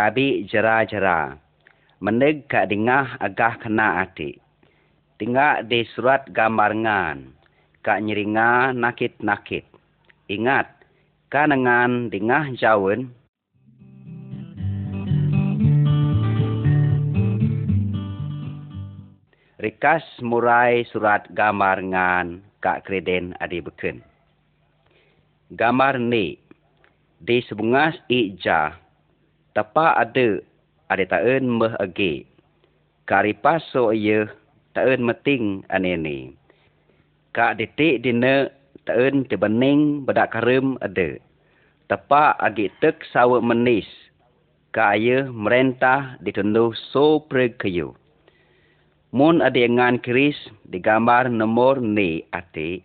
Tabi jera-jera. Meneg kak dengah agah kena ati. Tinggal di surat gambar ngan. Kak nyeringa nakit-nakit. Ingat, kanangan dengah jauhan. Rikas murai surat gambar ngan kak kreden adi beken. Gambar ni di sebungas ija tapa ada ada taen meh age. Kari paso ye taen meting ane ni. Kak detik dina taen tebening bedak karim ada. Tapa agi tek sawa menis. Kak aye merentah ditunduh so preg. Mun ada ngan keris digambar nomor ni ati.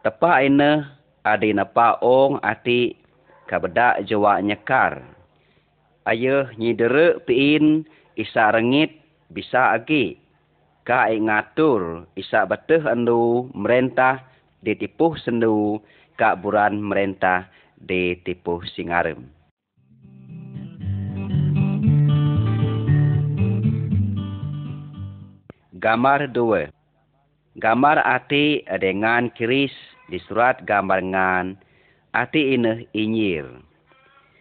Tapa ina ada napa ong ati kabedak jawa nyekar. Ayah nyidere piin isa rengit bisa agi. Ka ngatur isa beteh andu merentah ditipuh sendu ka buran merentah ditipuh singarem. Gambar dua. Gambar ati dengan keris di surat gambar ngan ati ina inyir.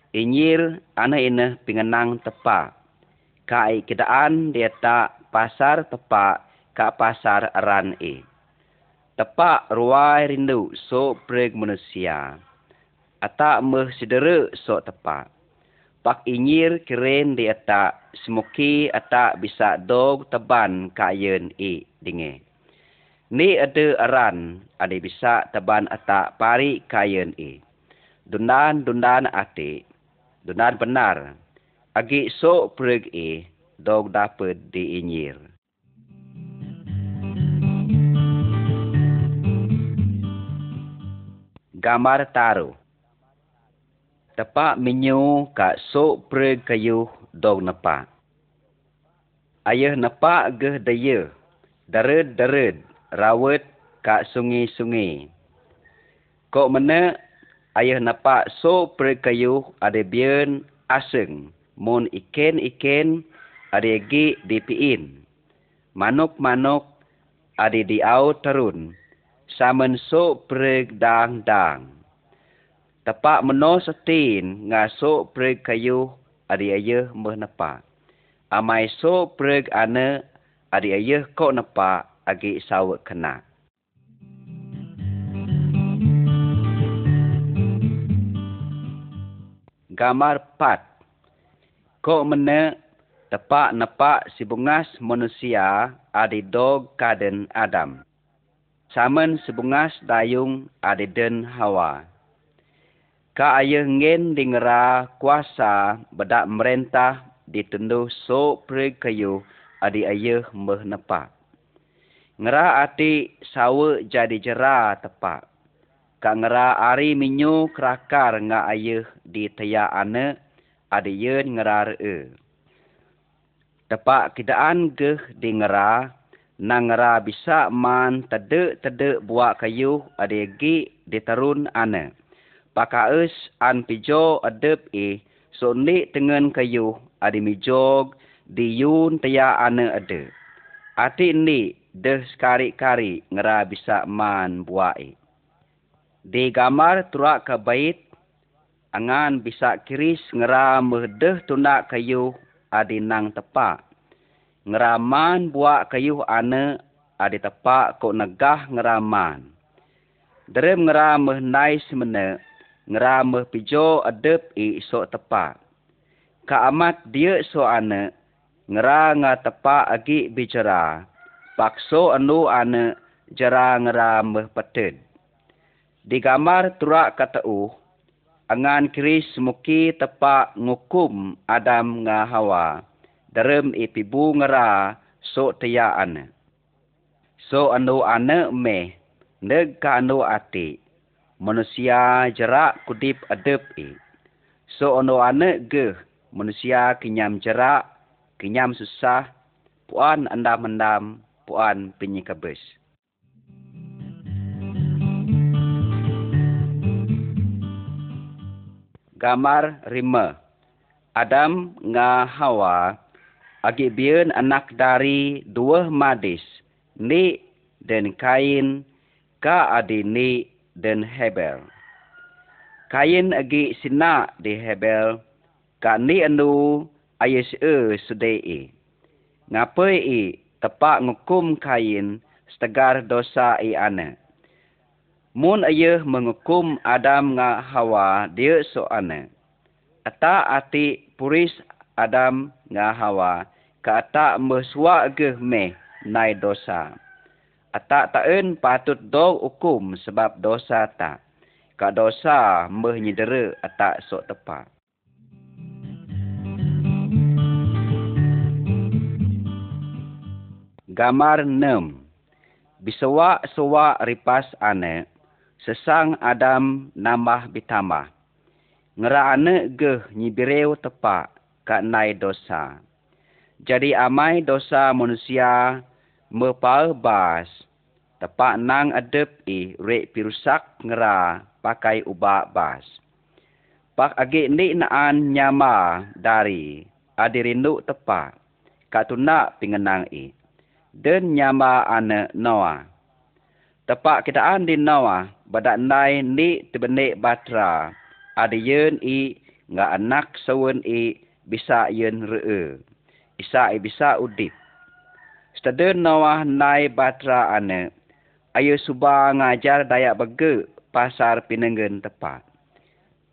Inyir ana ina pingenang tepa. Kai kedaan dia tak pasar tepa ka pasar ran e. Tepa ruai rindu so preg manusia. Ata meh sidere so tepa. Pak inyir keren dia tak semuki ata bisa dog teban kayen e dinge. Ni ada aran ada bisa teban ata pari kayen e. Dundan dundan ate. Dundan benar. Agi so preg e dog dapat diinyir. Gambar taruh. Tepak minyu ka so preg kayu dog nepak. Ayah nepak geh daya. Dared-dared rawat ka sungi-sungi. Kok mana ayah nampak so perkayu ada bian aseng. Mun iken-iken ada gi dipiin. Manuk-manuk ada di au terun. Samen so pereg dang-dang. Tepak meno setin ngasuk pereg kayu ada ayah meh nepak. Amai so pereg ana ada ayah kok nepak agi sawak kena. Gambar pat. Kok mena tepak nepak si bungas manusia adi dog kaden Adam. Saman si bungas dayung adi den hawa. Ka ayah ngen dingera kuasa bedak merentah ditendu so preg kayu adi ayah meh nepak. Ngera ati sawa jadi jera tepak. Kak ngera ari minyu kerakar nga ayah di taya ane adi yen ngera re. Tepak kidaan geh di ngera nang ngera bisa man tede-tede buat kayu adi gi di terun ane. Pakaus an pijo adep e so ni tengen kayu adi mijog di yun taya ane ade. Ati ni deh sekari-kari ngera bisa man buai. Di gambar turak ke bait, angan bisa kiris ngera merdeh tunak kayu adi nang tepak. Ngera man buat kayu ane adi tepak kok negah ngera man. Derem ngera mehnai semene, ngera meh pijo adep i sok tepak. Ka amat dia so ane, ngera nga tepak agi bicara pakso anu ane jarang ramah peted. Di gambar turak kata u, angan keris muki tepak ngukum Adam nga hawa, dalam ipibu ngera so ane. So anu ane me, neg ka anu ati, manusia jerak kudip adep i. So anu ane ge, manusia kinyam jerak, kinyam susah, puan andam-andam, puan penyikabes. Gambar rima. Adam nga Hawa agi bian anak dari dua madis, ni dan Kain ka adi ni dan Hebel. Kain agi sina di Hebel ka ni anu ayes e sudei. Ngapai i tepak ngukum Kain setegar dosa i ane. Mun ayah mengukum Adam nga Hawa dia so ane. Ata ati puris Adam nga Hawa ka ata meswa ge me nai dosa. Ata taen patut dog hukum sebab dosa ta. Ka dosa meh nyedera ata sok tepat. Gamar 6 Bisawa-sawa ripas ane, sesang Adam nambah. Ngera ane geh nyibireu tepak ka nai dosa. Jadi amai dosa manusia mepal bas. Tepak nang adep i rek pirusak ngera pakai ubak bas. Pak agi ni naan nyama dari adirindu tepak. Katunak pingenang i dan nyama ane Noah. Tepak kitaan di Noah, badak nai ni tebenik batra, ada yen i nga anak sawen i bisa yen ree. Isa i bisa udip. Setelah Noah nai batra ane, ayo suba ngajar dayak bege pasar pinenggen tepat.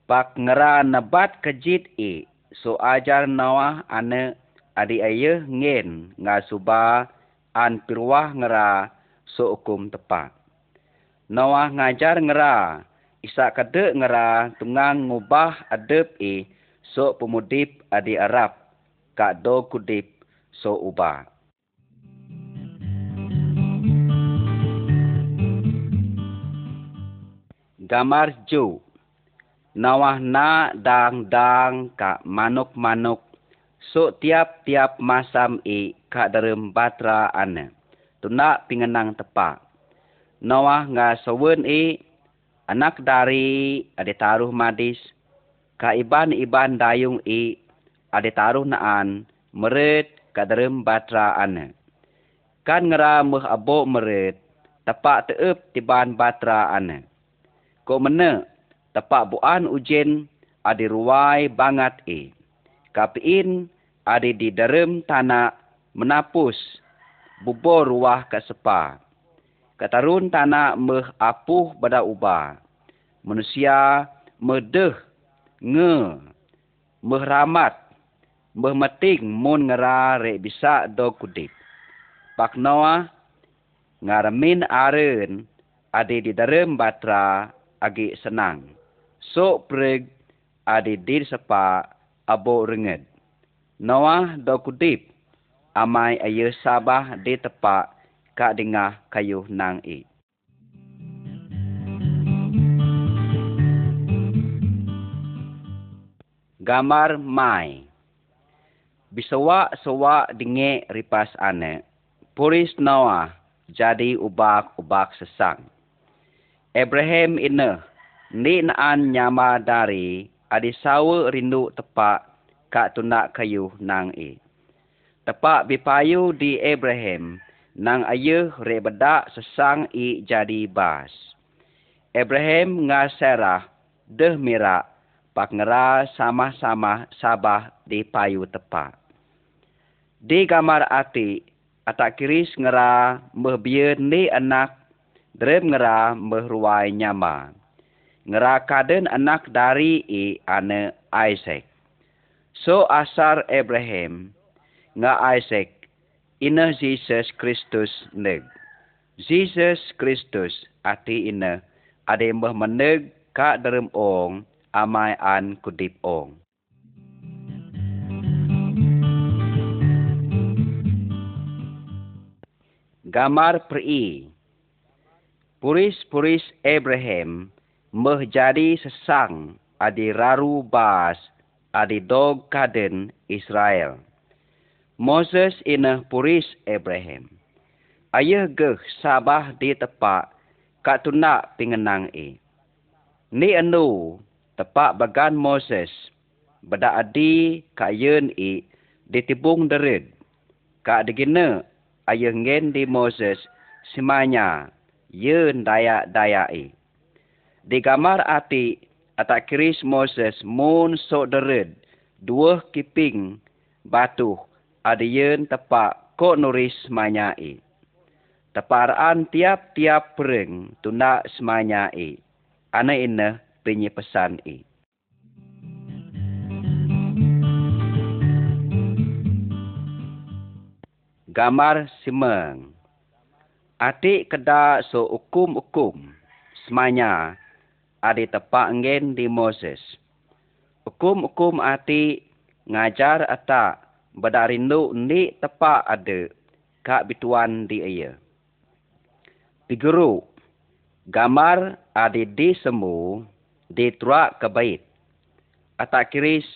Pak ngera nabat kejit i, so ajar Noah ane adi ayo ngen nga suba an pirwah ngera so hukum tepat. Noah ngajar ngera, isa kade ngera tungang ngubah adep i so pemudip adi Arab, kak do kudip so ubah. Gamar ju. Nawah na dang dang ka manuk-manuk So tiap-tiap masam i ka dalam batra ane. Tuna pingenang tepak. Noah nga sawen i anak dari ade taruh madis. Ka iban-iban dayung i ade taruh naan mered ka dalam batra ane. Kan ngera muh abo mered tepak teup tiban batra ane. Ko mene tepak buan ujen ade ruai bangat i. Kapiin ada di dalam tanah menapus bubur ruah ke sepa. Katarun tanah meh apuh pada ubah. Manusia medeh nge meh ramat meh meting mun ngera re bisa do kudip. Pak Noah ngaramin aren ada di dalam batra agi senang. Sok preg ada di sepa abo renged. Noah do kudip amai ayo sabah di tepak kak dengah kayu nang i. Gambar mai. Bisawa-sawa dinge ripas ane. Puris Noah jadi ubak-ubak sesang. Abraham ina ni naan nyama dari adi sawa rindu tepak kak tunak kayu nang e. Tepak bipayu di Abraham nang ayuh rebedak sesang i jadi bas. Abraham nga Sarah deh mirak pak ngera sama-sama sabah di payu tepak. Di gambar ati, atak kiris ngera mehbier ni anak drem ngera mehruai nyama. Ngera kaden anak dari i ane Isaac. So asar Abraham nga Isaac ina Jesus Kristus neg. Jesus Kristus ati ina ade mbah meneg ka dalam ong amai an kudip ong. Gamar peri. Puris-puris Abraham meh jadi sesang adi raru bas adi dog kaden Israel. Moses ina puris Abraham. Ayah geh sabah di tepak kat tunak pingenang e. Ni anu tepak bagan Moses beda adi ka yen i ditibung derid. Ka degina ayah ngen di Moses semanya yen daya-daya i. Di gambar ati atak kiris Moses mun sok derid dua kiping batu ada yen tepak ko nuris semanya i. Teparaan tiap-tiap pereng tunda semanya i. Ana ina penye pesan i. Gambar simeng. Adik keda so hukum-hukum semanya ada tepak ngen di Moses. Hukum-hukum ati ngajar ata badarindu ni tepak ada kak bituan di iya. Piguru, gambar ada di semu di tuak ke bait. Atak kiris,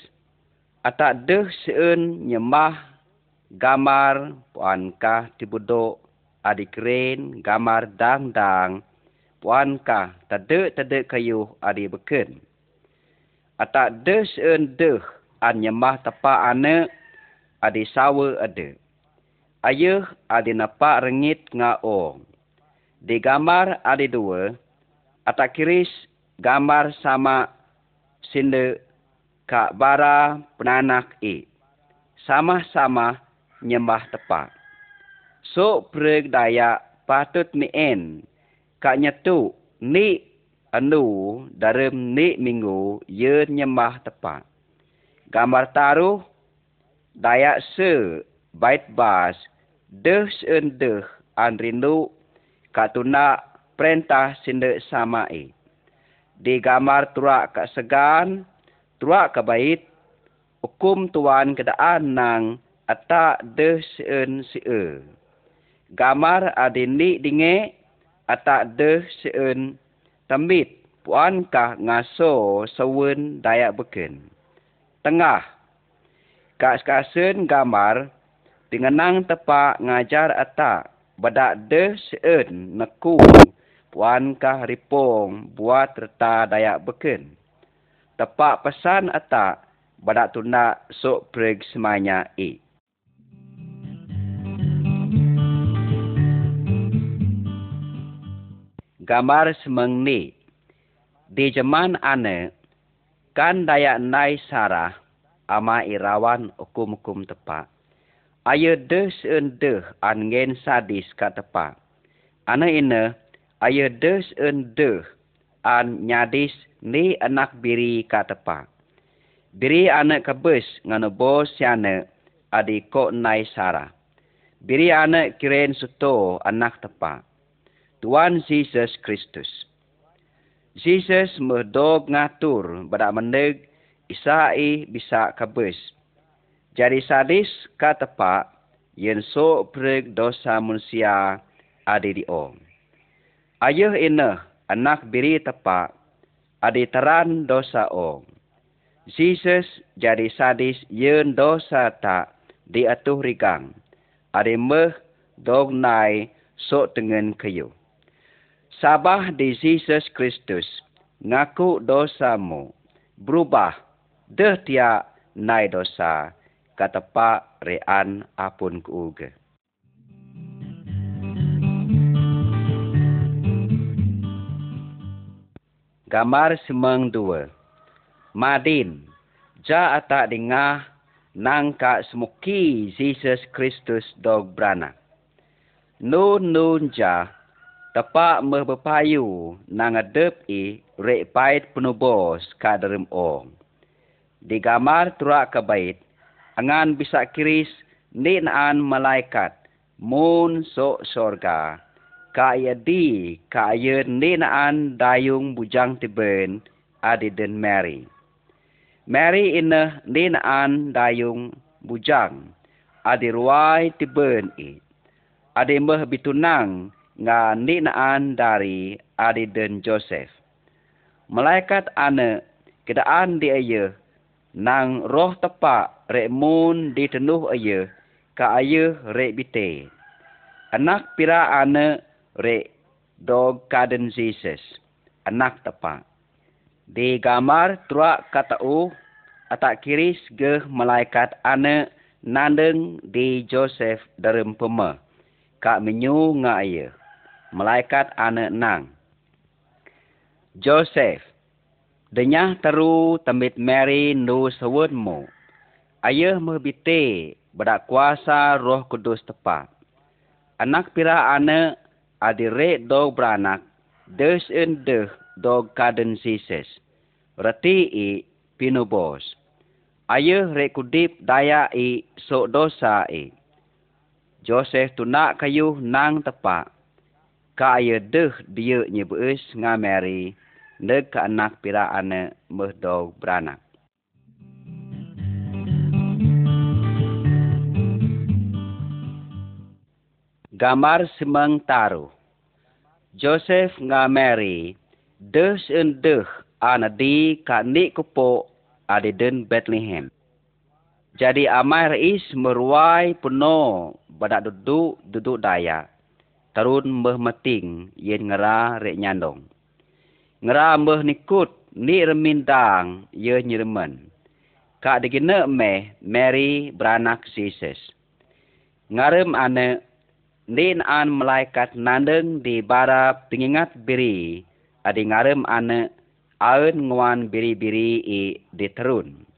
atak deh seun nyemah gambar puankah tibudok adi keren gambar dang-dang puankah tade-tade kayu adi beken. Atak deh seun deh an nyemah tepa ane adi sawa ada. Ayah adi napak rengit ngaong. Di gambar adi dua, atak kiris gambar sama sinde kak bara penanak i. Sama-sama nyembah tepat. So preg daya patut ni en kak nyetu ni anu dalam ni minggu ye nyembah tepat. Gambar taruh daya se bait bas deh sen deh an rindu katuna perintah sinde sama e. Di gambar turak kak segan, turak ke bait, hukum tuan kedaan nang ata de seun seu. Gamar adini dinge ata de seun tamit puan kah ngaso sewen daya beken. Tengah kak skasen gamar dingenang tepa ngajar ata badak de seun neku puan kah ripong buat reta daya beken. Tepak pesan ata badak tuna sok preg semanya i. gambar semeng ni. Di zaman ane, kan daya nai sarah ama irawan hukum-hukum tepat. Ayo deh seun an ngen sadis ka tepat. Ane ina, ayo deh seun an nyadis ni anak biri ka tepat. Biri anak kebus ngano bos siane adi ko nai sarah. Biri anak kiren suto anak tepat. Tuan Jesus Kristus. Jesus merdog ngatur pada meneg isai bisa kabus. Jadi sadis kata pak yen so preg dosa manusia adi di om. Ayah ina anak biri tepak adi teran dosa om. Jesus jadi sadis yen dosa tak diatuh rigang. Adi meh dog nai sok dengan kayu. Sabah di Jesus Kristus, ngaku dosamu, berubah, deh tia nai dosa, kata pak rean apun kuuge. Gambar semang dua. Madin, ja ata dengah nangka semuki Jesus Kristus dog brana. Nun nun ja, Tepak meh berpayu nang adep i rek pait penubos kaderem ong. Di gamar turak ke bait, angan bisa kiris ni naan malaikat mun so sorga. Kaya di kaya ni naan dayung bujang tiben adi den Mary. Mary ina ni naan dayung bujang adi ruai tiben i. Adi meh bitunang nga ninaan dari adi dan Joseph. Malaikat ane kedaan di aye nang roh tepak rek mun di tenuh aye ka aye rek bite. Anak pira ane rek dog kaden Jesus. Anak tepak. Di gamar tuak kata u atak kiris ge malaikat ane nandeng di Joseph dalam pema. Kak menyu nga ayah. Malaikat ane nang. Joseph. Denyah teru temit Mary nu sewun mu. Ayah mebite bedak kuasa roh kudus tepat. Anak pira ane adirek dog beranak. Des en deh dog kaden sises. Reti i pinubos. Ayah rek kudip daya i sok dosa i. Joseph tu nak kayu nang tepak. Ka ayah deh dia nyebuis ngameri. Neg ka anak pira ane mehdog beranak. Gambar semang taruh. Joseph ngameri. Des en deh anadi ka ni kupo ada den Bethlehem. Jadi amai rais meruai penuh badak duduk duduk daya. Tarun mbah meting yen ngera rek nyandong. Ngera mbah nikut ni remindang ye nyiremen. Kak digina meh Mary beranak Jesus. Ngarem ane nin an malaikat nandeng di bara pengingat biri adi ngarem ane aun nguan biri-biri i diterun.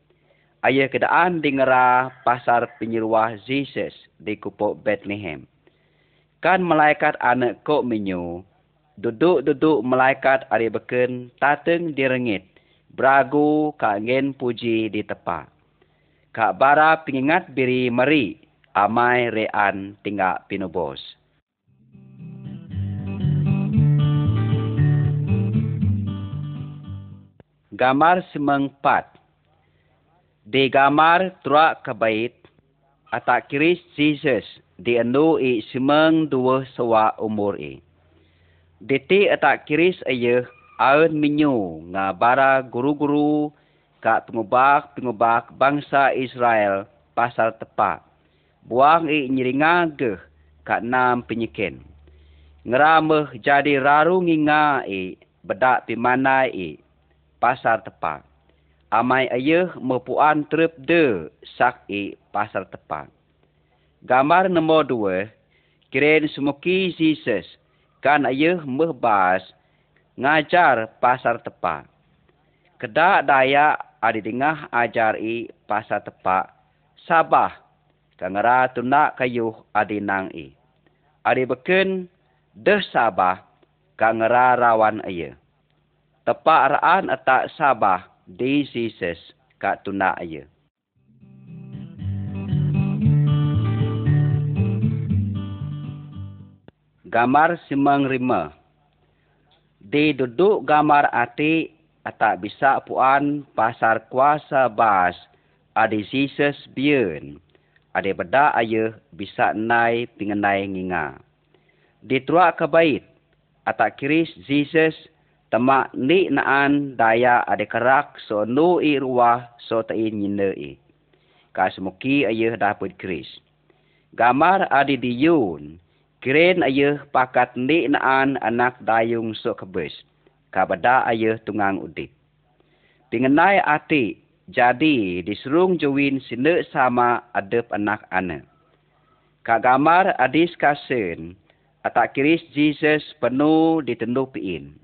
Ayah kedaan dingera pasar penyeruah Jesus di kupuk Bethlehem. Kan malaikat anak kok menyu, duduk-duduk malaikat ari beken tateng di rengit, beragu kak ngen puji di tepa. Kak bara pengingat biri meri, amai rean tinggal pinubos. gambar semengpat. Di gambar tuak kebait, atak kiris Jesus di anu i semeng dua sewa umur i. Diti atak kiris ayah aun minyu nga bara guru-guru ka pengubak-pengubak bangsa Israel pasal tepat. Buang i nyiringa geh ka nam penyikin. Ngerameh jadi raru nginga i bedak pimanai i pasar tepat. Amai ayah mepuan trip de sak i pasar tepat. Gambar nombor dua, kiren semuki Jesus kan ayah mehbas ngajar pasar tepat. Kedak daya adi dengah ajar i pasar tepat, sabah kangara tunak kayuh adi nang i. Adi beken deh sabah kangara rawan ayah tepak raan atak sabah di Jesus kat tuna aye. Gambar simang rima. Di duduk gambar ati atak bisa puan pasar kuasa bas adi Jesus biun. Adi beda aye bisa nai pingenai nginga. Di truak kebait atak kiris Jesus Tama ni naan daya ade kerak so nu i ruah so ta i nyinde i. Ka semuki ayah dapat kris. Gamar adi di yun. Kiren ayah pakat ni naan anak dayung so kebes. Ka bada ayah tungang udip. Pingenai ati jadi diserung jawin sinde sama adep anak ana. Ka gamar adis kasen atak kiris Jesus penuh ditendu piin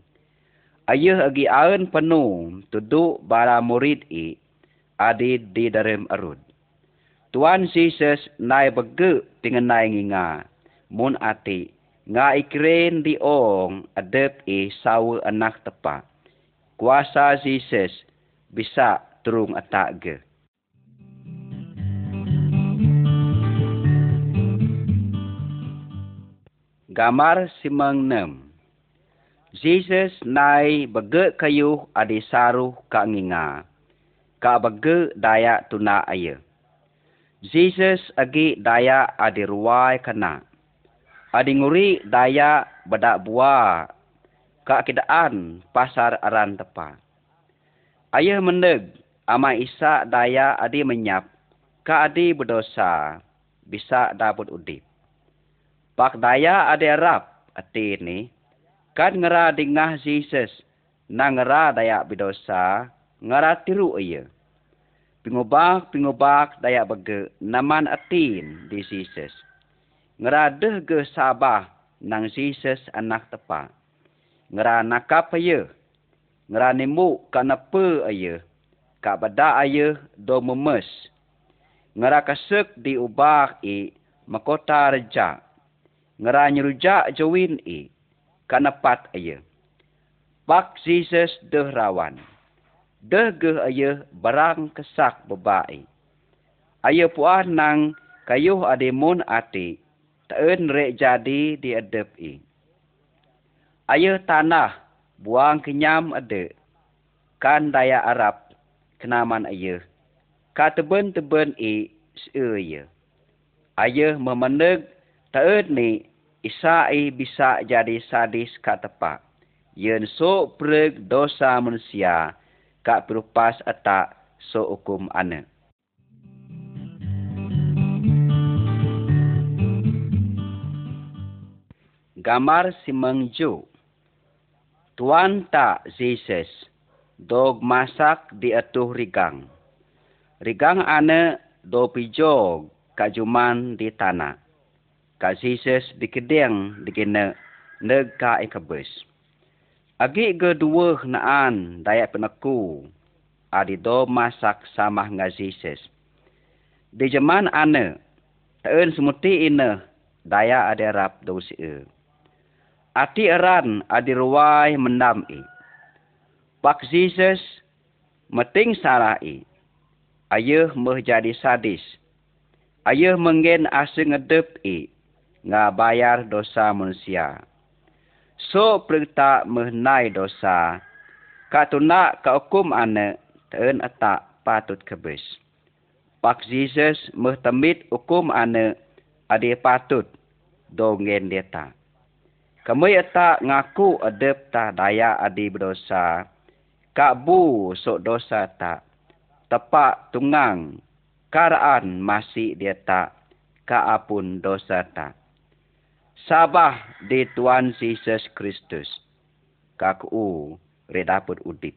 ayah agi aun penuh tuduk bara murid i adi di dalam arud. Tuan Jesus nai bege dengan nai nginga. Mun ati nga ikren di ong adep i sawa anak tepa. Kuasa Jesus bisa turung atak ge. Gamar simang nem. Jesus nai bege kayu adi saru ka nginga. Ka bege daya tuna aye. Jesus agi daya adi ruai kana. Adi nguri daya badak buah. Ka kidaan pasar aran tepa. Ayah mendeg ama isa daya adi menyap. Ka adi berdosa bisa dapat udip. Pak daya adi rap ati ni kan ngera dingah Jesus na ngera daya bidosa ngera tiru iya pingubak-pingubak daya bege naman atin di Jesus. Ngeradeh ge sabah nang Jesus anak tepa. Ngera nakap aye. Ngera nimu kanapa aye. Kak bada aye do memes. Ngera kasek diubah i makota reja. Ngera nyerujak jawin i kanapat aye. Pak Jesus deh rawan. Deh ge aye barang kesak bebai. Aye puan nang kayuh ademun ati Taen rek jadi di adep i. Ayah tanah buang kenyam ade. Kan daya Arab kenaman ayah. Ka teben-teben i seaya. Ayah memeneg taen ni isa i bisa jadi sadis ka tepak. Yen so preg dosa manusia ka perupas atak so hukum anak. Gamar si mengju. Tuan tak Jesus dog masak di atuh rigang. Rigang ane do pijog kajuman di tanah. Ka Jesus di kedeng di kena neg ka ikabes. Agi kedua naan daya peneku adi do masak sama nga Jesus. Di zaman ane, taen semuti ine daya ada rap do si ati eran adi ruwai mendam i. Pak Jesus meting salah i. Ayah meh jadi sadis. Ayah menggen asa ngedep i. Nga bayar dosa manusia. So perta mehnai dosa. Katuna ka hukum ane teun atak patut kebes. Pak Jesus meh temit hukum ane adi patut dongen dia tak. Kami tak ngaku adep ta daya adi berdosa. Kak bu sok dosa tak. Tepak tungang. Karaan masih dia tak. Kak apun dosa tak. Sabah di Tuan Yesus Kristus. Kak u redaput udip.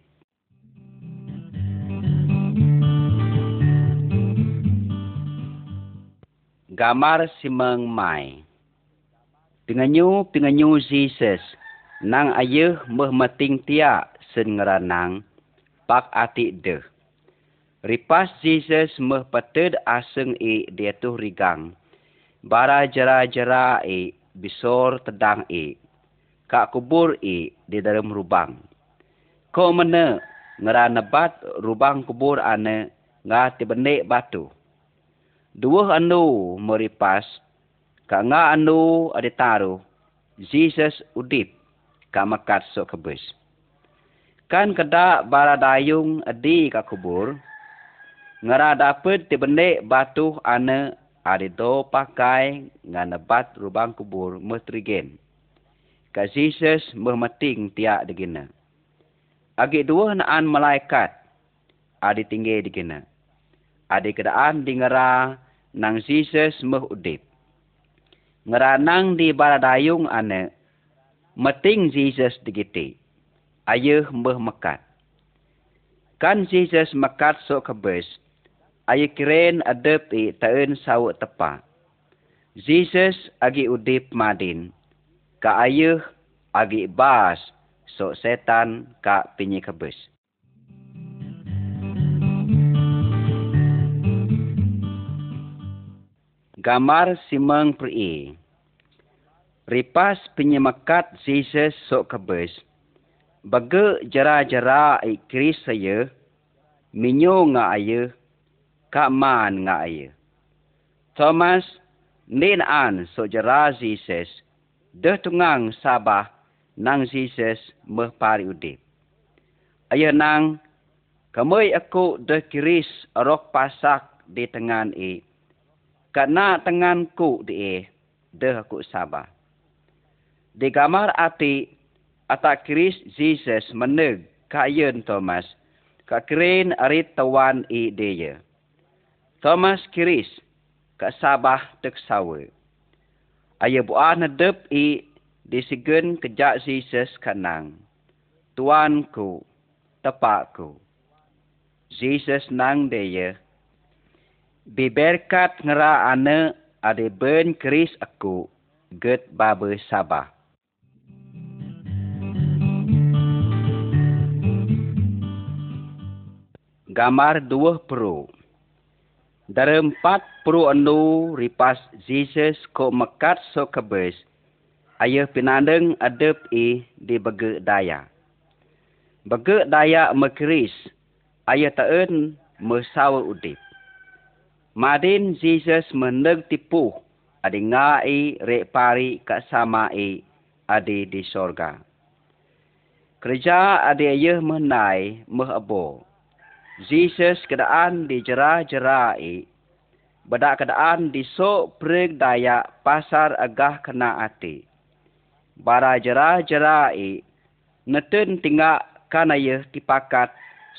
Gamar Simeng Mai Pinganyu pinganyu Jesus nang ayeh meh meting tia sen ngeranang pak ati de. Ripas Jesus meh pated aseng e dia tu rigang. Bara jera-jera e bisor tedang e. Kak kubur e di dalam rubang. Ko mana ngeranabat rubang kubur ane ngati benek batu. Dua anu meripas ka nga anu adi taru Jesus udip ka makat so kebus. Kan kada baradayung adi ka kubur ngara dapet ti bende batu ane adi do pakai nga nebat rubang kubur metrigen. Ka Jesus mehmeting tiak digina. Agi dua naan malaikat adi tinggi digina. Adi kedaan di ngara nang Jesus meh udip ngeranang di baradayung ane. Meting Jesus digiti. Ayah mbah mekat. Kan Jesus mekat so kebes ayah kiren adep i taen sawu tepa. Jesus agi udip madin ka ayah agi bas so setan ka pinyi kebes gamar simang pri. Ripas penyemekat Jesus sok kebes. Baga jara-jara ai kris saya, minyo nga aye, ka man nga aye. Thomas, nin an so jara Jesus, deh tungang sabah nang Jesus meh pari udip. Aye nang, kamay ako deh kiris arok pasak di tengan i, Karena tenganku di deh aku sabar. Di gambar ati atak Chris Jesus meneg kayen Thomas ka arit tawan i dia. Thomas Chris ka sabah tek sawe. Aya buah nedep i disigen kejak Jesus kanang. Tuanku, tepakku. Jesus nang daya. Biberkat ngera ane ade ben keris aku get babe sabah. Gambar dua pro. Dari empat pro anu ripas Jesus ko mekat so kebes. Ayah pinandeng adep i di bege daya. Bege daya mekeris. Ayah taen mesawa udip. Madin Jesus meneg tipu adi ngai rek pari adi di sorga. Kerja adi ayah menai meh abo. Jesus kedaan di jera-jera i. Kedaan di sok preg daya pasar agah kena ati. Bara jera-jera i. Neten tinggal kanaya tipakat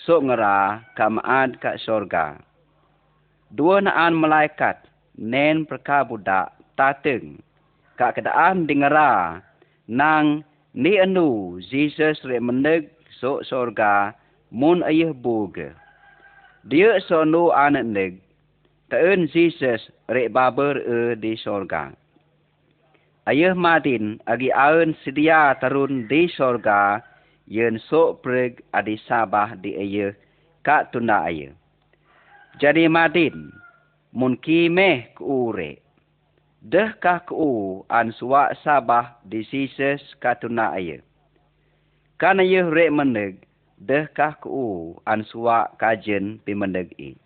sok ngera kamaan ka sorga dua naan malaikat nen perka budak tateng kak kedaan dengera nang ni anu Jesus re meneg so sorga mun ayah buge dia sonu anak neg taen Jesus re baber e di sorga. Ayah madin agi aun sedia tarun di sorga yen sok preg adi sabah di ayah kak tunda ayah jadi madin mun kimeh kuure deh kah ku an suwa sabah di sises katuna aye kana ye re meneg deh kah ku an suwa kajen pi meneg i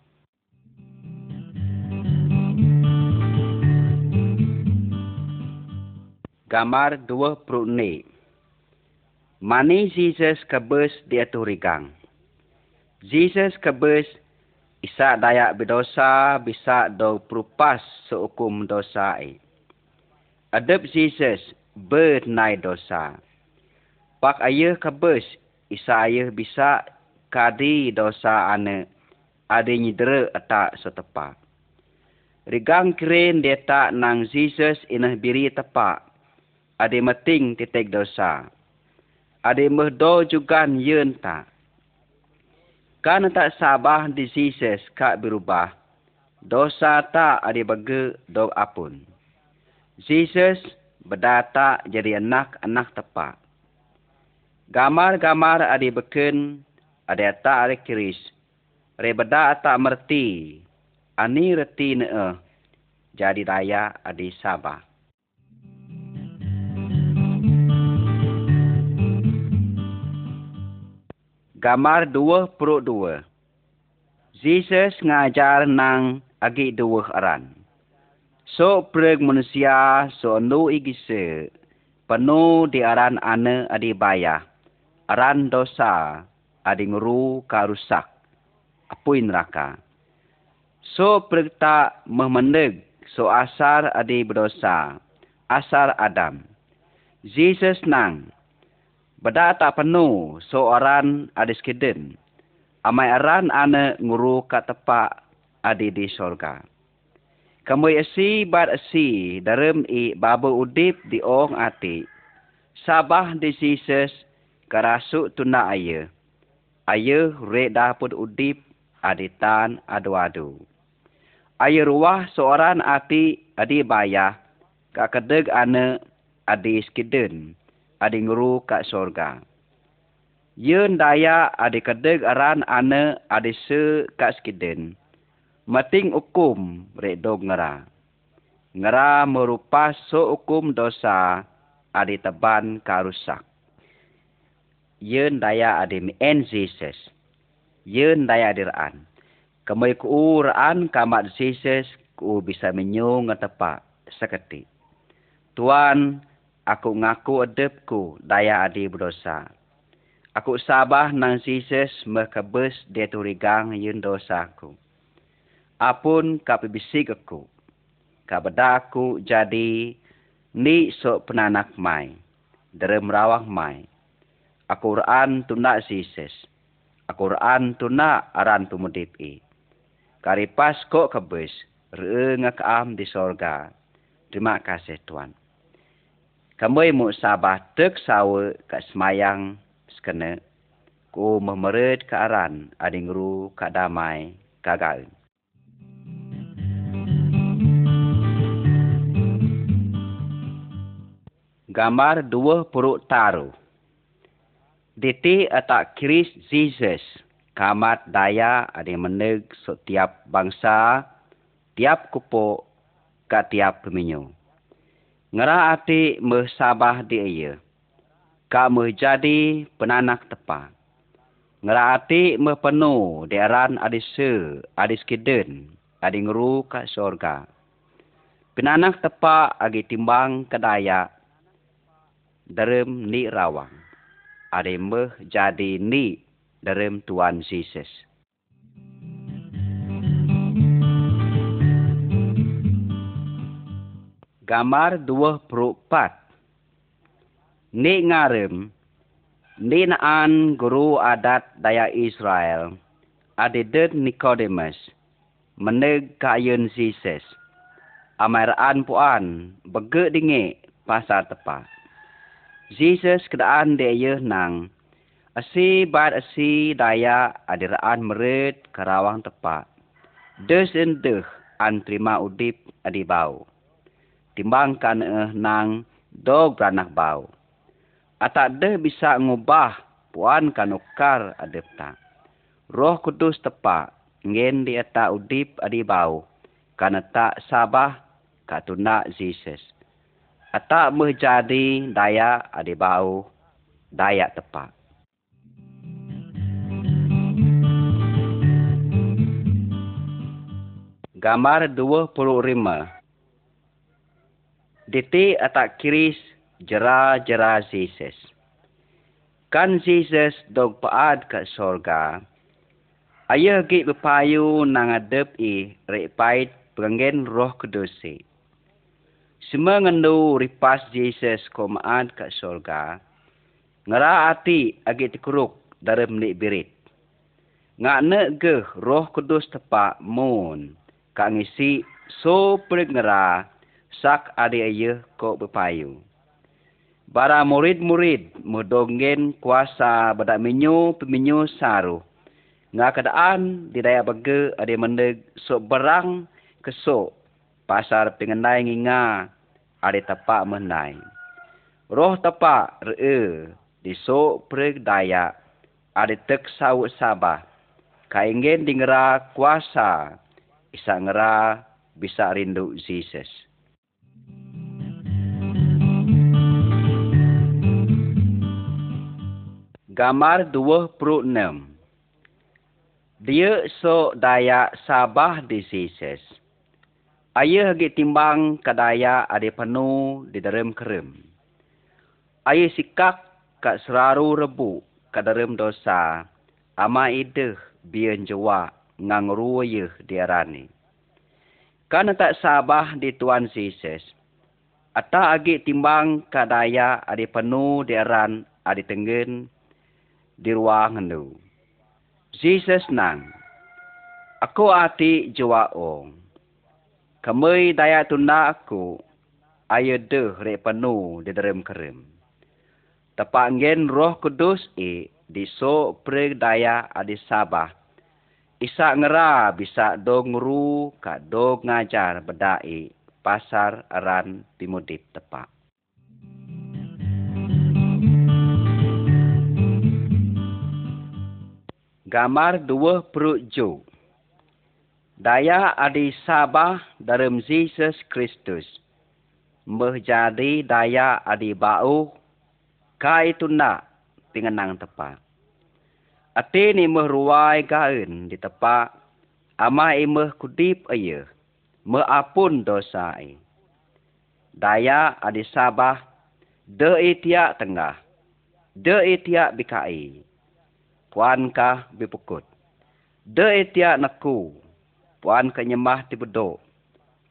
Gambar dua prune. Mani Jesus kebes di aturigang. Jesus kebes Isa dayak berdosa bisa do perupas seukum dosa i. Adab Jesus bernai dosa. Pak ayah kebes isa ayah bisa kadi dosa ane ade nyidera atak setepak. Rigang keren dia tak nang Jesus inah biri tepak. Ade meting titik dosa. Ade mehdo juga yun tak. Kan tak sabah di sises kak berubah. Dosa tak ada bagi do apun. Jesus berdata jadi anak-anak tepat. Gamar-gamar ada beken, ada tak ada kiris. Rebeda tak merti. Ani reti ne jadi daya ada sabah. Gambar dua perut dua. Jesus ngajar nang agi dua aran. So preg manusia so nu igise. Penuh di aran ane adi baya. Aran dosa adi nguru karusak. Apui neraka. So preg tak memeneg so asar adi berdosa. Asar Adam. Jesus nang Bada tak penuh seorang adis kiden. Amai aran ane nguru kat tepak adi di sorga. Kamu esi bad esi dalam i babu udip di ong ati. Sabah di sises karasuk tuna aye. Aye re dapur udip adi tan adu-adu. Aye ruah seorang ati adi bayah kakedeg ane adi skiden adi nguru kat sorga. Yun daya adi kedeg aran ane adi se kat skiden. Mating hukum redog ngera. Ngera merupa so hukum dosa adi teban karusak. Yun daya adi mien Jesus. Yun daya adi raan. Kamay ku raan kamat Jesus ku bisa menyung ngetepak seketik. Tuan, aku ngaku adepku daya adi berdosa. Aku sabah nang sises mekebes dia turigang yun dosaku. Apun kapibisik aku. Kabeda aku jadi ni sok penanak mai. Dari merawah mai. Aku raan tunak sises. Aku raan tunak aran tumudip i. Karipas kok kebes. Re ngakam di sorga. Terima kasih Tuhan kamu mu sabah tek sawe kat semayang sekena ku memered ke aran ading ru ka damai kagaun. Gambar dua peruk taruh. Diti atak kiris Jesus kamat daya ada meneg setiap bangsa, tiap kupo ka tiap peminyu. Ngera ati mesabah di iya. Ka menjadi penanak tepa. Ngera ati mepenu di aran adi se, adi adi ngeru ka sorga. Penanak tepa agi timbang kedaya dalam ni rawang ada meh jadi ni dalam Tuhan Yesus. Gambar dua perupat. Ni ngarem, ni naan guru adat daya Israel, adidet Nicodemus, meneg kayun Yesus. Amaraan puan, bege dingi pasar tepat. Jesus kedaan dia nang. Asi bad asi daya adiraan merit karawang tepat. Des endeh an terima udip adi Timbangkan eh nang dog beranak bau. Atak deh bisa ngubah puan kanukar adep tak. Roh kudus tepak ngen di atak udip adi bau. Karena tak sabah katuna Jesus. Atak menjadi daya adi bau daya tepat. Gambar 25 Diti atak kiris jera-jera Jesus. Kan Jesus dog paad ke sorga. Ayah git bepayu nang adep i repait penggen roh kudusi semengendu ripas Jesus ko maad ka sorga, ngara ati agi tikuruk dari menik birit. Nga ne ge roh kudus tepak mun, ka ngisi so perik ngara sak adi aye ko bepayu. Bara murid-murid mudongen kuasa badak minyu peminyu saru. Nga keadaan di daya bege adi mendeg so berang kesok pasar pengendai nginga ada tapak menai. Roh tapak re di sok preg daya ada tek sawut sabah. Kaingen dingera kuasa isa ngera bisa rindu Jesus. Gambar 26 Dia sok daya sabah di Jesus. Ayah lagi timbang kadaya ada penuh di dalam kerem. Ayah sikak kat seraru rebu kat dalam dosa. Ama ideh bian jua ngang ruwayah di arani. Karena tak sabah di Tuan Yesus. Ata agi timbang kadaya ada penuh di aran ada tenggen di ruang. Yesus nang. Aku ati jua ong. Kamai daya tunda aku, ayo deh re penuh di dalam kerem. Tepak ngen roh kudus e di so daya adi sabah. Isa ngera bisa dong ru ka dong ngajar bedai pasar aran pimudip tepak. Gambar dua perut juk. Daya adi sabah dalam Jesus Kristus. Menjadi daya adi bau. Ka itu nak tingenang tepat. Ati ni meruai gaun di tepat. Ama imeh kudip aye. Meapun dosa ai. Daya adi sabah. De itiak tengah. De itiak bikai. Puankah bipukut. De itiak naku. Puan kenyemah di bedok.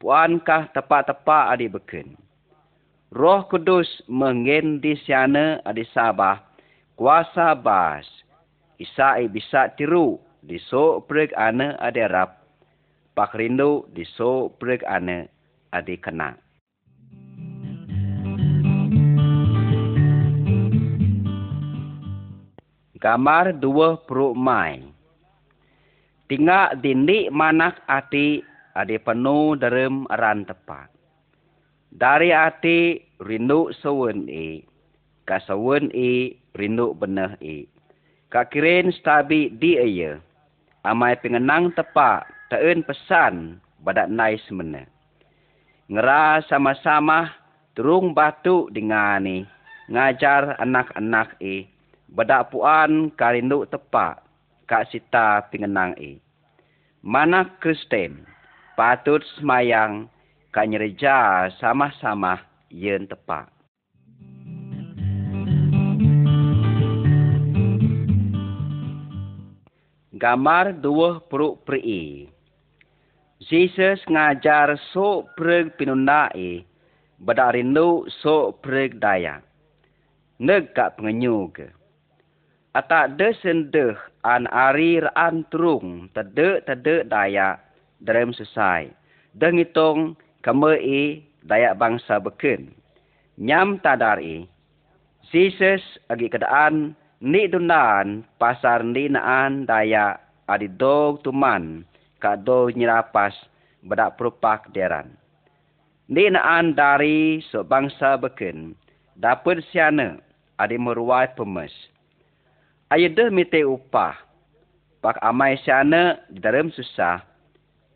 Puankah tepat-tepat adik beken. Roh kudus mengen di siana adik sabah. Kuasa bas. Isa bisa tiru di so preg ana adik rap. Pak rindu di so preg ana adik kena. Gamar dua peruk mai. Tingak dinik manak ati adi penuh dalam aran tepat. Dari ati rindu sawen e. Ka sawen e rindu benah e. Ka kirin stabi di aya. Amai pengenang tepak taen pesan badak nai semena. Ngera sama-sama terung batu dengan ni ngajar anak-anak e badak puan karindu tepak kak sita pengenang e. Mana Kristen patut semayang kak nyereja sama-sama yen tepak. Gambar dua peruk peri. Jesus ngajar sok pereg pinunda e badak rindu sok pereg daya. Neg kak pengenyu ke. Atak desen deh an ari raan terung tede tede daya dalam selesai. Dan hitung kama e daya bangsa beken. Nyam tadar e. Jesus agi kedaan ni dunan pasar ni naan daya adi dog tuman ka do nyirapas badak perupak deran. Ni naan dari so bangsa beken dapat siana adi meruai pemes. Ayah dah mite upah. Pak amai siana di dalam susah.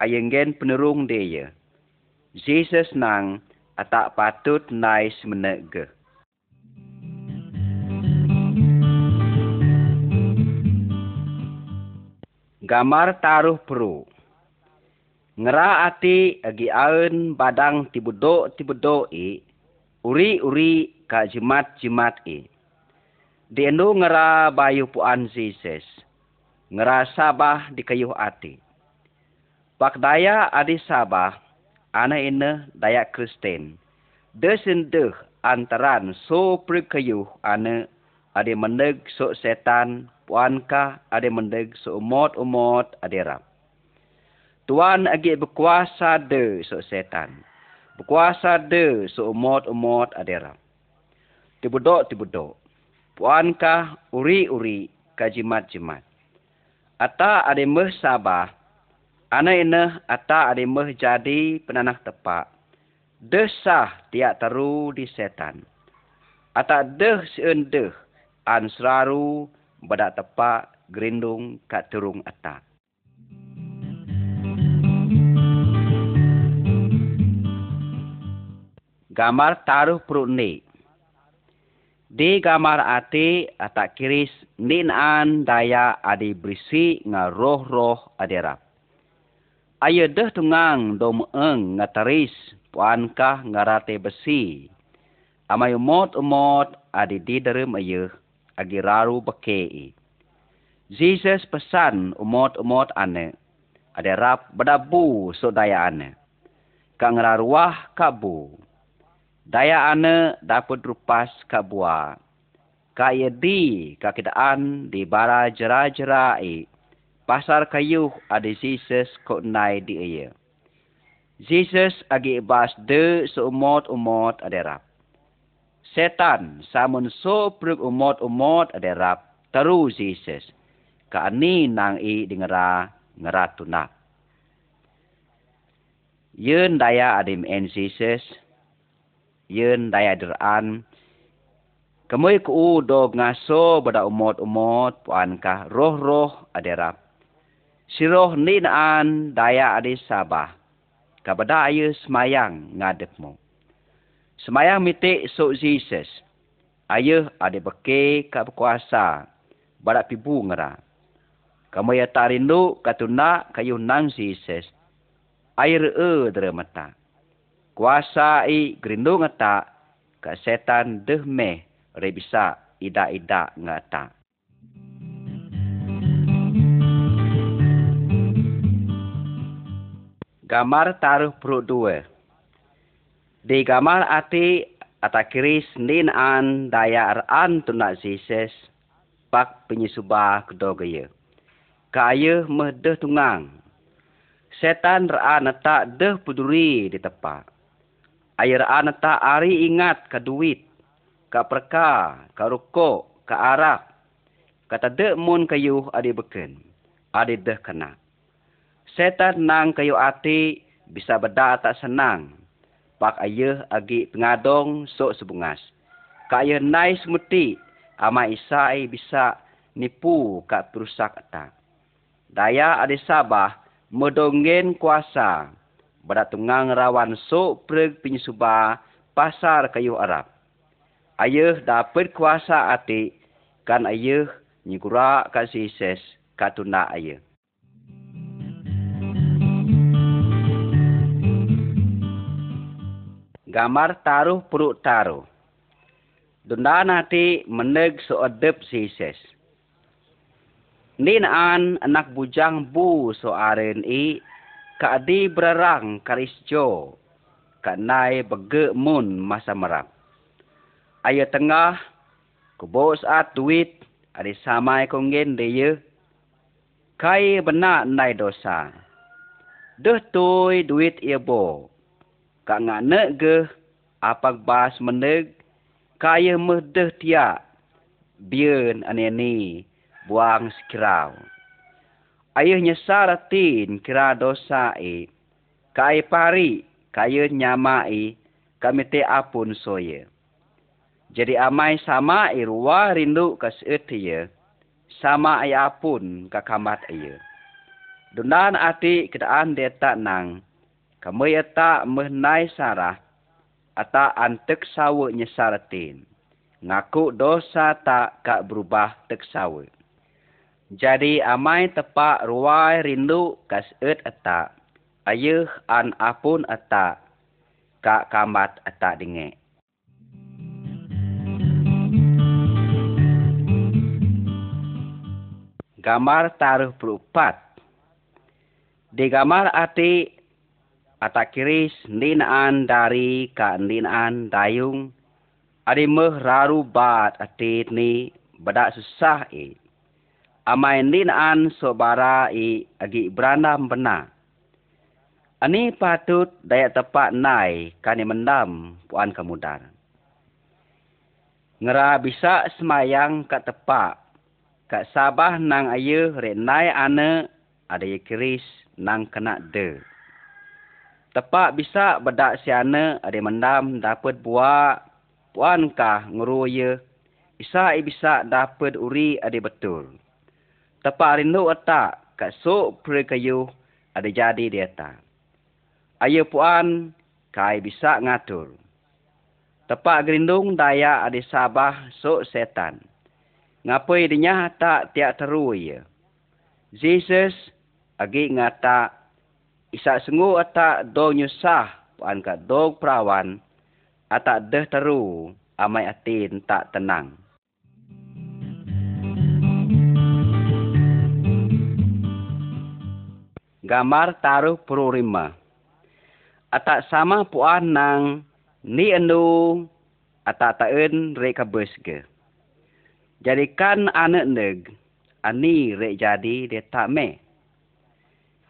Ayah gen penerung dia. Jesus nang atak patut nai semenegah. gamar taruh peru. Ngera ati agi aun badang tibudo tibudo i, uri-uri ka jimat-jimat i. Di enu ngera bayu puan Jesus, ngera sabah di kayuh ati. Pak daya adi sabah, ana ina daya Kristen. Desin antaran so kayuh ana adi meneg so setan puan ka ade mendeg seumot-umot adera. Tuan agi berkuasa de so setan. Berkuasa de seumot-umot adera. Tibudok tibudok. Puan ka uri-uri ka jimat-jimat. Ata ade meh sabah. Ana ina ata ade meh jadi penanah tepak. Desah tiak teru di setan. Ata deh sien deh an seraru badak tepak gerindung kat turung atak. Gambar taruh perut ni. Di gambar ati atak kiris ninan daya adi berisi nga roh-roh adirap. Ayo deh tungang dom eng ngataris puankah ngarate besi. Amay umot-umot adi di darim ayuh agi raru bekei. Jesus pesan umot-umot ane. Ada rap bedabu so daya ane. Kang raruah kabu. Daya ane dapat rupas kabua. Kaya di kakidaan di bara jera-jerai. Pasar kayu ada Jesus kok nai di iya. Jesus agi ibas de seumot-umot ada rap setan samun so pruk umot-umot aderap taru Jesus. Ka ani nang i dingera ngera tunak. Yun daya adim en Jesus. Yun daya deran. Kamuy ku do ngaso bada umot-umot puan ka roh-roh aderap. Si roh ni naan daya adi sabah. Kabada ayu semayang ngadep mo. Semayang mitik sok Jesus. Ayah ada beke kat berkuasa. Badak pibu ngera. Kamu ya tak rindu katu nak kayu nang Jesus. Air e dera mata. Kuasa i gerindu ngata. Kat setan deh meh. Rebisa ida-ida ngata. Gamar taruh perut dua. Di gamar ati atakiris nin an daya aran tunak Jesus pak penyusuba kedogaya. Kaya meh tungang. Setan raan tak deh peduri di tepak. Air tak ari ingat ke duit, ke perka, ke rukuk, ke arak, kata dek mun kayu adi beken. Adi deh kena. Setan nang kayu ati bisa beda tak senang. Pak ayah agi pengadong sok sebungas. Kak ayah nai semuti. Ama isai bisa nipu kak perusak atak. Daya adi sabah medongen kuasa. Badak tungang rawan sok preg penyusuba pasar kayu Arab. Ayah dapat kuasa ati kan ayah nyikura kasih ses katuna ayah. Gambar taruh perut taruh. Dunda nanti meneg seodep si ses. Ninaan anak bujang bu so aren i kaadi berarang karis jo kanai bege mun masa merap. Ayah tengah kubo saat duit ada samai kongen dia kai benak nai dosa. Deh toy duit ia bo kak ngak nek ge apak bas meneg kaya merdeh tiak bian ane ni buang sekirau. Ayah nyesar tin kira dosa e kai pari kaya nyamai kami te apun soye. Jadi amai sama irwa rindu kas etia sama ay apun kakamat ayah. Dunan ati kedaan tak nang kami eta mehnai sarah, ata antek sawe nyesaratin. Ngaku dosa tak kak berubah tek sawe. Jadi amai tepak ruai rindu kas et eta, ayuh an apun eta, kak kamat eta dingek. Gambar taruh perupat. Di gambar ati atak kiris ninaan dari ka ninaan dayung adi meh raru bat atit ni badak susah i amai ninaan sobara i agi berandam bena. Ani patut daya tepat nai kani mendam puan kemudan ngera bisa semayang ka tepak. Ka sabah nang ayu renai ane ada kiris nang kena de. Tepak bisa bedak siana ada mendam dapat buat puan kah ngeruya. Isa bisa dapat uri ada betul. Tepak rindu atak kat sok peri kayu ada jadi dia tak. Ayah puan kai bisa ngatur. Tepak gerindung daya ada sabah sok setan. Ngapai dinya tak tiak teru ya. Jesus agi ngatak isa sengu ata do nyusah puan ka do perawan ata deh teru amai atin tak tenang. Gambar taruh pururima. Ata sama puan nang ni enu ata taen reka besge. Jadikan anak neg ani rek jadi dia tak meh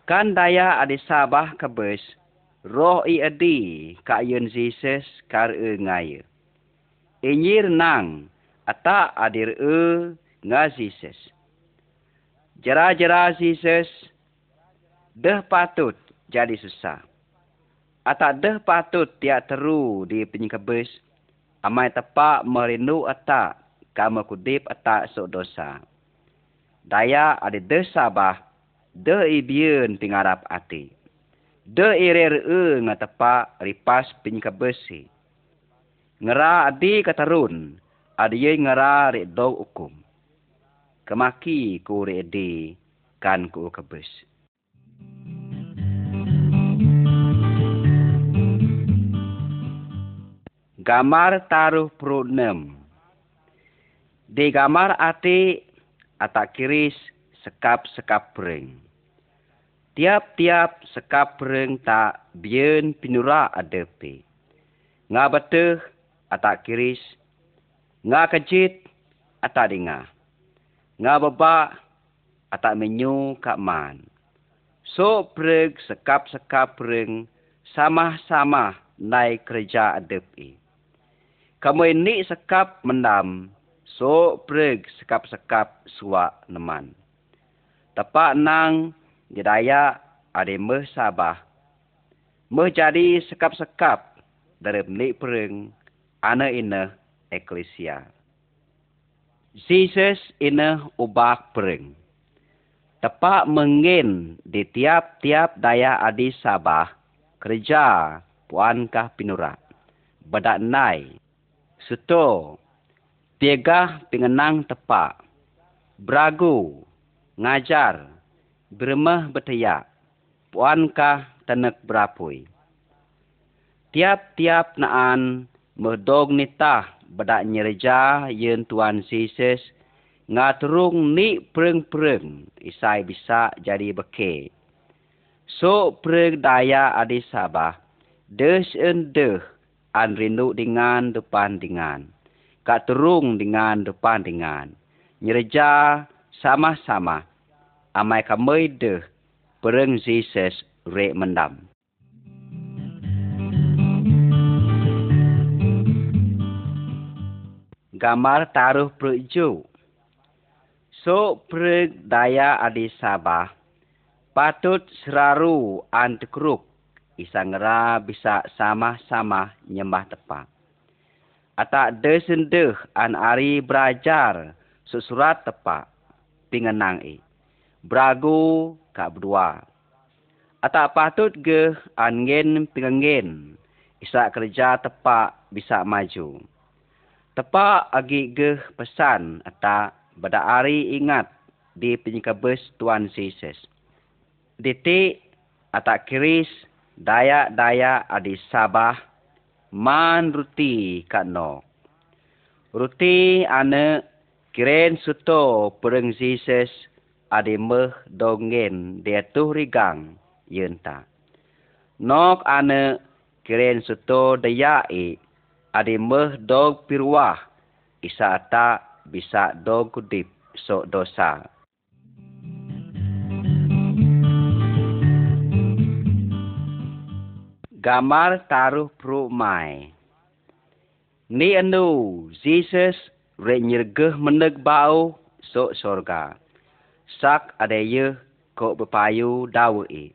kan daya adi sabah kebes roh i adi ka yun Jesus kar e ngaya. Inyir nang ata adir e nga Jesus. Jera-jera Jesus deh patut jadi susah. Ata deh patut tiak teru di penyikabes amai tepak merindu ata kama kudip ata sok dosa. Daya adi deh sabah de ibien pingarap ati. De irer e ngatepa ripas pinyka besi. Ngera adi katarun, adi ye ngera ri do ukum. Kemaki ku edi kan ku kebes. Gamar taruh perut nem. Di gamar ati atak kiris sekap-sekap bereng. Tiap-tiap sekap bereng tak bian pinura adepi. Nga beteh atak kiris, nga kejit atak dengar. Nga bebak atak menyu kak man. So bereng sekap-sekap bereng sama-sama naik kerja adepi. Kamu ini sekap mendam, So preg sekap-sekap suak neman. Tepak nang gedaya ade meh sabah. Meh jadi sekap-sekap dari menik pereng ana ina eklesia. Jesus ina ubah pereng. Tepak mengin di tiap-tiap daya adi sabah kerja puankah pinurak. Badak nai. Suto. Tiga pengenang tepak. Beragu. Ngajar. Bermah betayak. Puankah tenek berapui. Tiap-tiap naan merdog nitah badak nyereja yen Tuan Jesus ngaturung ni pereng-pereng isai bisa jadi beke. So pereng daya adi sabah, des en deh an rindu dengan depan dengan. Kak terung dengan depan dengan. Nyereja sama-sama. Amai kamai deh pereng Jesus re mendam. Gambar taruh perju. So pereg daya adi sabah. Patut seraru antekruk. Isangera bisa sama-sama nyembah tepat. Atak desendeh an ari berajar sesurat tepat. Pingenang i. Beragu kak berdua. Atak patut ge angin pingengen. Isa kerja tepat bisa maju. Tepak agi ge pesan atak pada hari ingat di penyekabes Tuan Yesus. Detik atak kiris daya-daya adi sabah man ruti kano. Ruti ane kiren suto pereng Yesus adi meh dongen dia tuh rigang yenta. Nok ane kiren suto daya i adi meh dog pirwah isa atak bisa do kudip so dosa. Gamar taruh pru mai. Ni anu, Jesus re nyergeh meneg bau so sorga. Sak ada ye ko bepayu dawe i.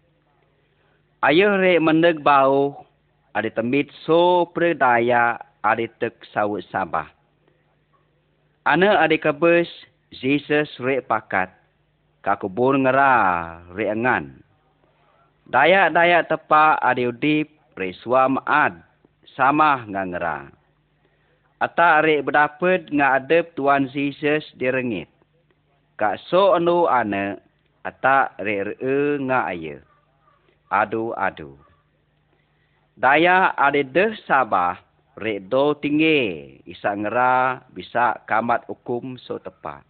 Ayah re meneg bau ada tembit so predaya ada tek sawut sabah. Ana adik kabus, Jesus rek pakat. Kakubur ngera rek angan. Dayak-dayak tepak adi udip suam ad. Sama nga ngera. Ata rek berdapat nga adep Tuan Jesus di rengit. Kak so anu ana, ata re nga aye. Adu-adu. Daya adi deh sabah, rek do tinggi isa ngera bisa kamat hukum so tepat.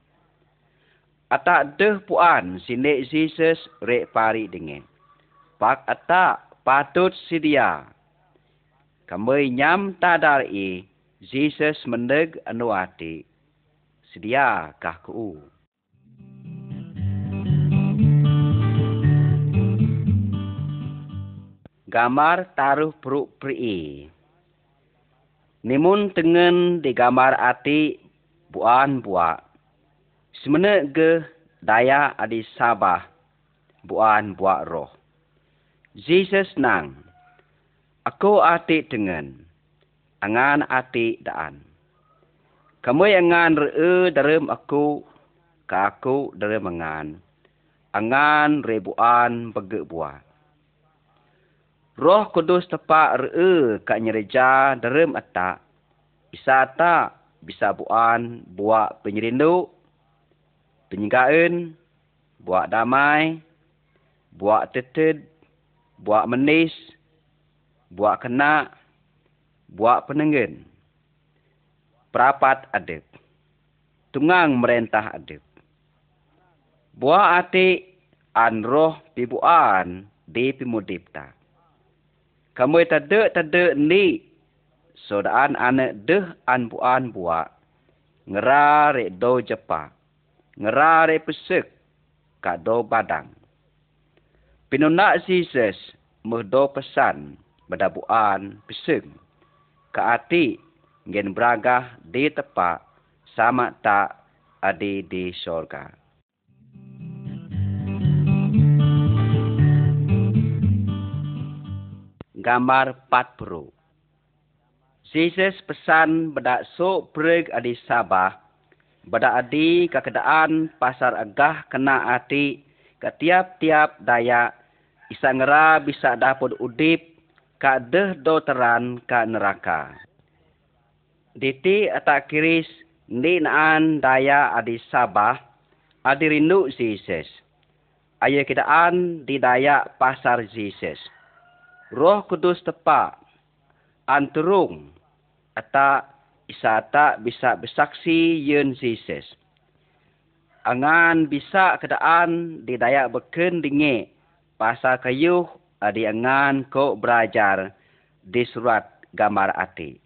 Ata deh puan sine Jesus rek pari dengan. Pak ata patut sedia. Kamai nyam tadar i Jesus mendeg anu ati. Sedia kah ku? Gamar taruh peruk peri. Nimun tengen di gambar ati buan buak. Semene ge daya adi sabah buan buak roh. Jesus nang. Aku ati tengen. Angan ati daan. Kamu angan re dalam aku ka aku dalam angan. Angan ribuan bege buat. Roh kudus tepak re kat nyereja dalam atak. Bisa tak bisa buan buat penyerindu, penyinggaan, buat damai, buat teted, buat menis, buat kena, buat penenggen. Perapat adib. Tungang merentah adib. Buat ati an roh pibuan di pimudip tak. Kamu tade tade ni sodaan ane deh an buan buat ngerare do jepa ngerare pesek ka do badang. Pinuna Jesus merdo pesan pada buan pesek ka ati ngen beragah di tepak sama tak ada di syurga. Gambar 40 Jesus pesan bedak sok pereg adi Sabah, bedak adi keadaan pasar agah kena ati ketiap-tiap daya isa ngera bisa dapat udip ka deh doteran ka neraka. Diti atak kiris ni naan daya adi Sabah adi rindu Jesus. Ayo kidaan di daya pasar Jesus. Roh Kudus tepa anturung ata isa ta bisa bersaksi yen Jesus. Angan bisa kedaan di daya beken dinge pasal kayuh adi angan ko belajar di surat gambar ati.